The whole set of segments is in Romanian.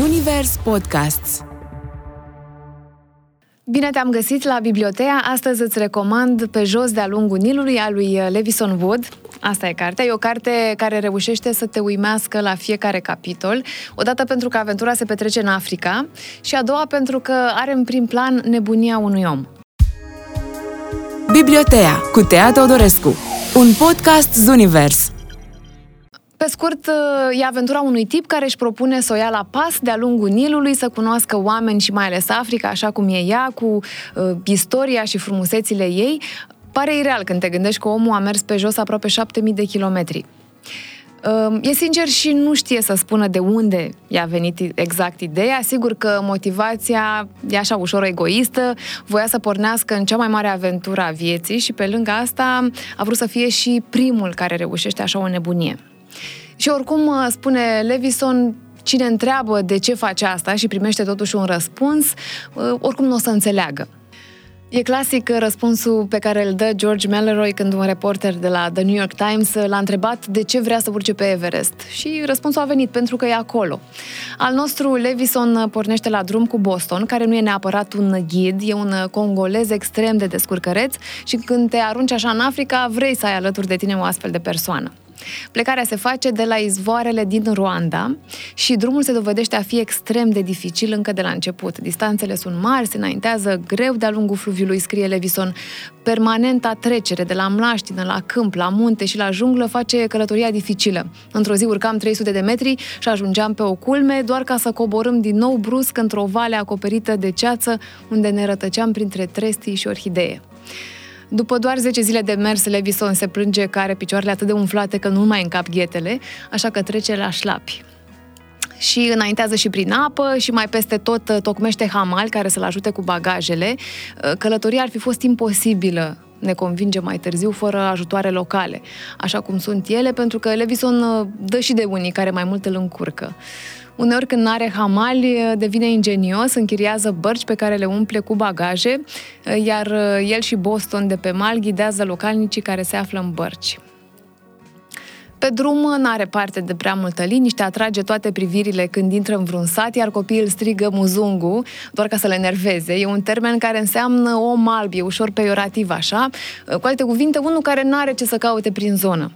Zunivers Podcasts. Bine te-am găsit la Bibliotea. Astăzi îți recomand Pe jos de-a lungul Nilului a lui Levison Wood. Asta e cartea. E o carte care reușește să te uimească la fiecare capitol. Odată pentru că aventura se petrece în Africa și a doua pentru că are în prim plan nebunia unui om. Bibliotea cu Tea Teodorescu. Un podcast Zunivers. Pe scurt, e aventura unui tip care își propune să o ia la pas de-a lungul Nilului, să cunoască oameni și mai ales Africa, așa cum e ea, cu uh, istoria și frumusețile ei. Pare ireal când te gândești că omul a mers pe jos aproape 7000 de kilometri. Uh, e sincer și nu știe să spună de unde i-a venit exact ideea. Sigur că motivația e așa ușor egoistă, voia să pornească în cea mai mare aventură a vieții și pe lângă asta a vrut să fie și primul care reușește așa o nebunie. Și oricum, uh, spune Levison, cine întreabă de ce face asta și primește totuși un răspuns, uh, oricum nu o să înțeleagă. E clasic răspunsul pe care îl dă George Mallory când un reporter de la The New York Times l-a întrebat de ce vrea să urce pe Everest. Și răspunsul a venit pentru că e acolo. Al nostru Levison pornește la drum cu Boston, care nu e neapărat un ghid, e un congolez extrem de descurcăreț și când te arunci așa în Africa, vrei să ai alături de tine o astfel de persoană. Plecarea se face de la izvoarele din Rwanda și drumul se dovedește a fi extrem de dificil încă de la început. Distanțele sunt mari, se înaintează greu de-a lungul fluviului, scrie Levison. Permanenta trecere de la mlaștină, la câmp, la munte și la junglă face călătoria dificilă. Într-o zi urcam 300 de metri și ajungeam pe o culme doar ca să coborâm din nou brusc într-o vale acoperită de ceață unde ne rătăceam printre trestii și orhidee. După doar 10 zile de mers, Levison se plânge că are picioarele atât de umflate că nu mai încap ghetele, așa că trece la șlapi și înaintează și prin apă și mai peste tot uh, tocmește hamal care să-l ajute cu bagajele. Uh, călătoria ar fi fost imposibilă ne convinge mai târziu, fără ajutoare locale, așa cum sunt ele, pentru că Levison uh, dă și de unii care mai mult îl încurcă. Uneori când are hamali, devine ingenios, închiriază bărci pe care le umple cu bagaje, iar el și Boston de pe mal ghidează localnicii care se află în bărci. Pe drum nu are parte de prea multă liniște, atrage toate privirile când intră în vreun sat, iar copiii îl strigă muzungu, doar ca să le enerveze. E un termen care înseamnă om alb, e ușor peiorativ așa. Cu alte cuvinte, unul care nu are ce să caute prin zonă.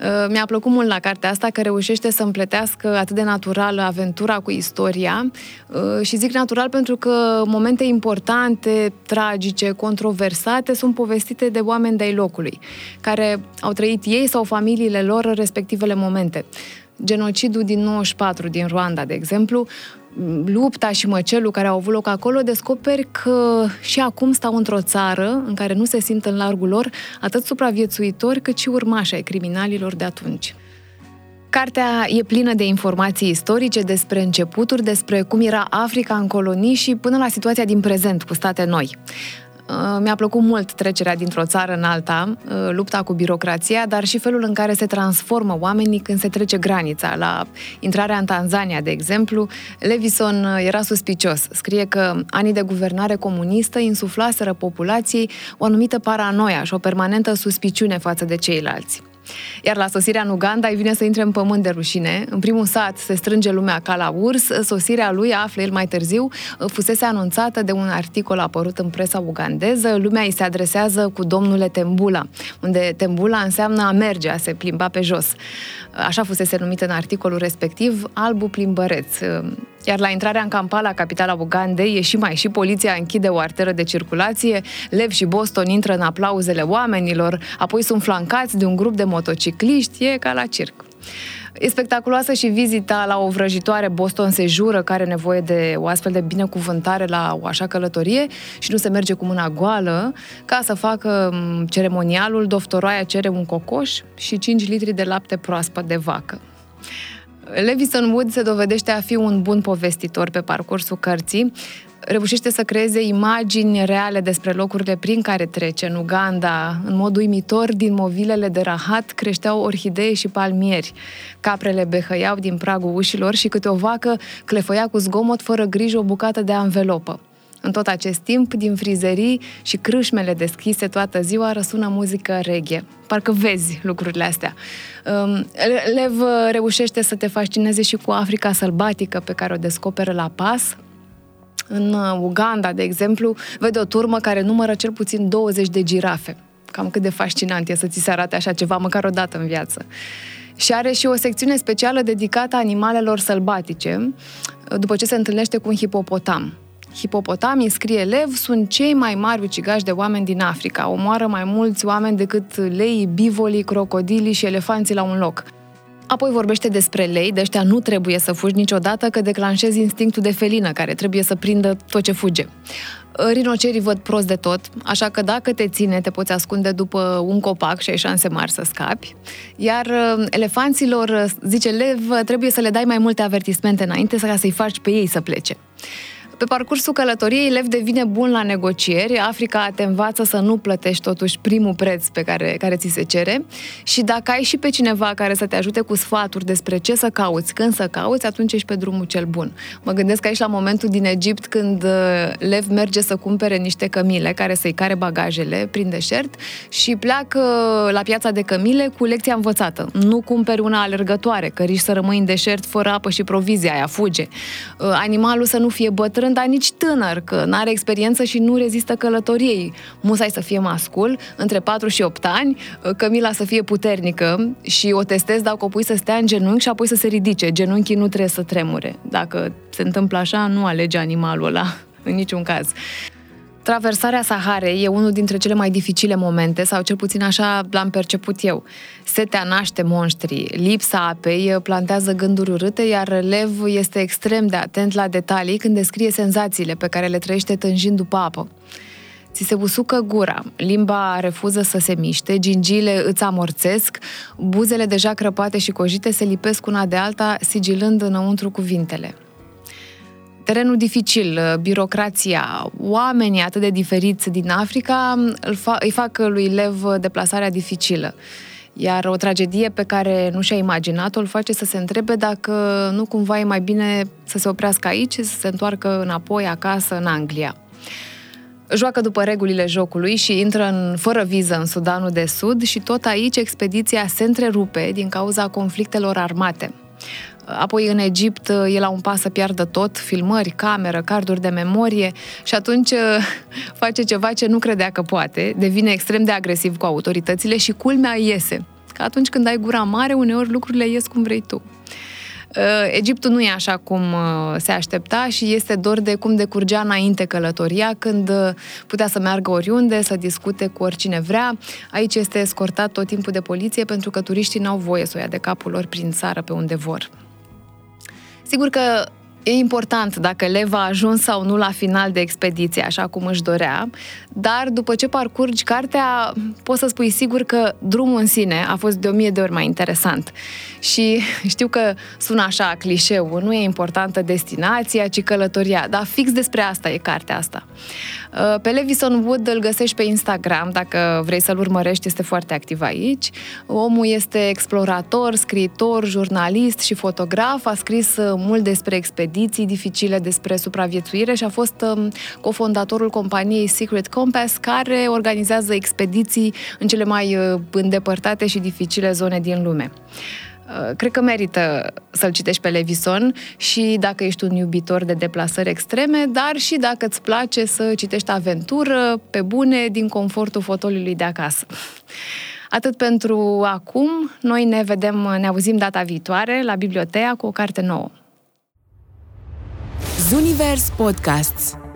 Uh, mi-a plăcut mult la cartea asta că reușește să împletească atât de natural aventura cu istoria uh, și zic natural pentru că momente importante, tragice, controversate sunt povestite de oameni de-ai locului, care au trăit ei sau familiile lor respectivele momente. Genocidul din 94 din Rwanda, de exemplu, lupta și măcelul care au avut loc acolo, descoperi că și acum stau într-o țară în care nu se simt în largul lor atât supraviețuitori cât și urmași ai criminalilor de atunci. Cartea e plină de informații istorice despre începuturi, despre cum era Africa în colonii și până la situația din prezent cu state noi. Uh, mi-a plăcut mult trecerea dintr-o țară în alta, uh, lupta cu birocrația, dar și felul în care se transformă oamenii când se trece granița. La intrarea în Tanzania, de exemplu, Levison uh, era suspicios. Scrie că anii de guvernare comunistă insuflaseră populației o anumită paranoia și o permanentă suspiciune față de ceilalți. Iar la sosirea în Uganda îi vine să intre în pământ de rușine. În primul sat se strânge lumea ca la urs. Sosirea lui, află el mai târziu, fusese anunțată de un articol apărut în presa ugandeză. Lumea îi se adresează cu domnule Tembula, unde Tembula înseamnă a merge, a se plimba pe jos. Așa fusese numit în articolul respectiv, albu plimbăreț. Iar la intrarea în Kampala, capitala Ugandei, e și mai și poliția închide o arteră de circulație, Lev și Boston intră în aplauzele oamenilor, apoi sunt flancați de un grup de motocicliști, e ca la circ. E spectaculoasă și vizita la o vrăjitoare Boston se jură că are nevoie de o astfel de binecuvântare la o așa călătorie și nu se merge cu mâna goală. Ca să facă ceremonialul, doftoroaia cere un cocoș și 5 litri de lapte proaspăt de vacă. Levison Wood se dovedește a fi un bun povestitor pe parcursul cărții, reușește să creeze imagini reale despre locurile prin care trece. În Uganda, în mod uimitor, din movilele de rahat creșteau orhidee și palmieri. Caprele behăiau din pragul ușilor și câte o vacă clefăia cu zgomot fără grijă o bucată de anvelopă. În tot acest timp, din frizerii și crâșmele deschise toată ziua, răsună muzică reghe. Parcă vezi lucrurile astea. Um, Lev reușește să te fascineze și cu Africa sălbatică pe care o descoperă la pas, în Uganda, de exemplu, vede o turmă care numără cel puțin 20 de girafe. Cam cât de fascinant e să ți se arate așa ceva, măcar o dată în viață. Și are și o secțiune specială dedicată animalelor sălbatice, după ce se întâlnește cu un hipopotam. Hipopotamii, scrie Lev, sunt cei mai mari ucigași de oameni din Africa. Omoară mai mulți oameni decât leii, bivolii, crocodilii și elefanții la un loc. Apoi vorbește despre lei, de ăștia nu trebuie să fugi niciodată, că declanșezi instinctul de felină, care trebuie să prindă tot ce fuge. Rinocerii văd prost de tot, așa că dacă te ține, te poți ascunde după un copac și ai șanse mari să scapi. Iar uh, elefanților, zice Lev, trebuie să le dai mai multe avertismente înainte ca să-i faci pe ei să plece. Pe parcursul călătoriei, Lev devine bun la negocieri, Africa te învață să nu plătești totuși primul preț pe care, care ți se cere și dacă ai și pe cineva care să te ajute cu sfaturi despre ce să cauți, când să cauți, atunci ești pe drumul cel bun. Mă gândesc aici la momentul din Egipt când uh, Lev merge să cumpere niște cămile care să-i care bagajele prin deșert și pleacă la piața de cămile cu lecția învățată. Nu cumperi una alergătoare, că riști să rămâi în deșert fără apă și provizia aia, fuge. Uh, animalul să nu fie bătrân bătrân, dar nici tânăr, că nu are experiență și nu rezistă călătoriei. Musai să fie mascul, între 4 și 8 ani, Cămila să fie puternică și o testez dacă o pui să stea în genunchi și apoi să se ridice. Genunchii nu trebuie să tremure. Dacă se întâmplă așa, nu alege animalul ăla, în niciun caz. Traversarea Saharei e unul dintre cele mai dificile momente, sau cel puțin așa l-am perceput eu. Setea naște monștri, lipsa apei plantează gânduri urâte, iar Lev este extrem de atent la detalii când descrie senzațiile pe care le trăiește tânjind după apă. Ți se usucă gura, limba refuză să se miște, gingile îți amorțesc, buzele deja crăpate și cojite se lipesc una de alta, sigilând înăuntru cuvintele terenul dificil, uh, birocrația, oamenii atât de diferiți din Africa îl fa- îi fac lui Lev deplasarea dificilă. Iar o tragedie pe care nu și-a imaginat-o îl face să se întrebe dacă nu cumva e mai bine să se oprească aici și să se întoarcă înapoi acasă în Anglia. Joacă după regulile jocului și intră în, fără viză în Sudanul de Sud și tot aici expediția se întrerupe din cauza conflictelor armate. Apoi în Egipt e la un pas să piardă tot, filmări, cameră, carduri de memorie și atunci face ceva ce nu credea că poate, devine extrem de agresiv cu autoritățile și culmea iese. Că atunci când ai gura mare, uneori lucrurile ies cum vrei tu. Egiptul nu e așa cum se aștepta și este dor de cum decurgea înainte călătoria, când putea să meargă oriunde, să discute cu oricine vrea. Aici este escortat tot timpul de poliție pentru că turiștii n-au voie să o ia de capul lor prin țară pe unde vor. Sigur că E important dacă Lev a ajuns sau nu la final de expediție, așa cum își dorea, dar după ce parcurgi cartea, poți să spui sigur că drumul în sine a fost de o mie de ori mai interesant. Și știu că sună așa clișeu, nu e importantă destinația, ci călătoria, dar fix despre asta e cartea asta. Uh, pe Levison Wood îl găsești pe Instagram, dacă vrei să-l urmărești, este foarte activ aici. Omul este explorator, scriitor, jurnalist și fotograf, a scris uh, mult despre expediții dificile, despre supraviețuire și a fost um, cofondatorul companiei Secret Compass, care organizează expediții în cele mai uh, îndepărtate și dificile zone din lume. Uh, cred că merită să-l citești pe Levison și dacă ești un iubitor de deplasări extreme, dar și dacă îți place să citești aventură pe bune din confortul fotoliului de acasă. Atât pentru acum, noi ne vedem, ne auzim data viitoare la biblioteca cu o carte nouă. Zunivers Podcasts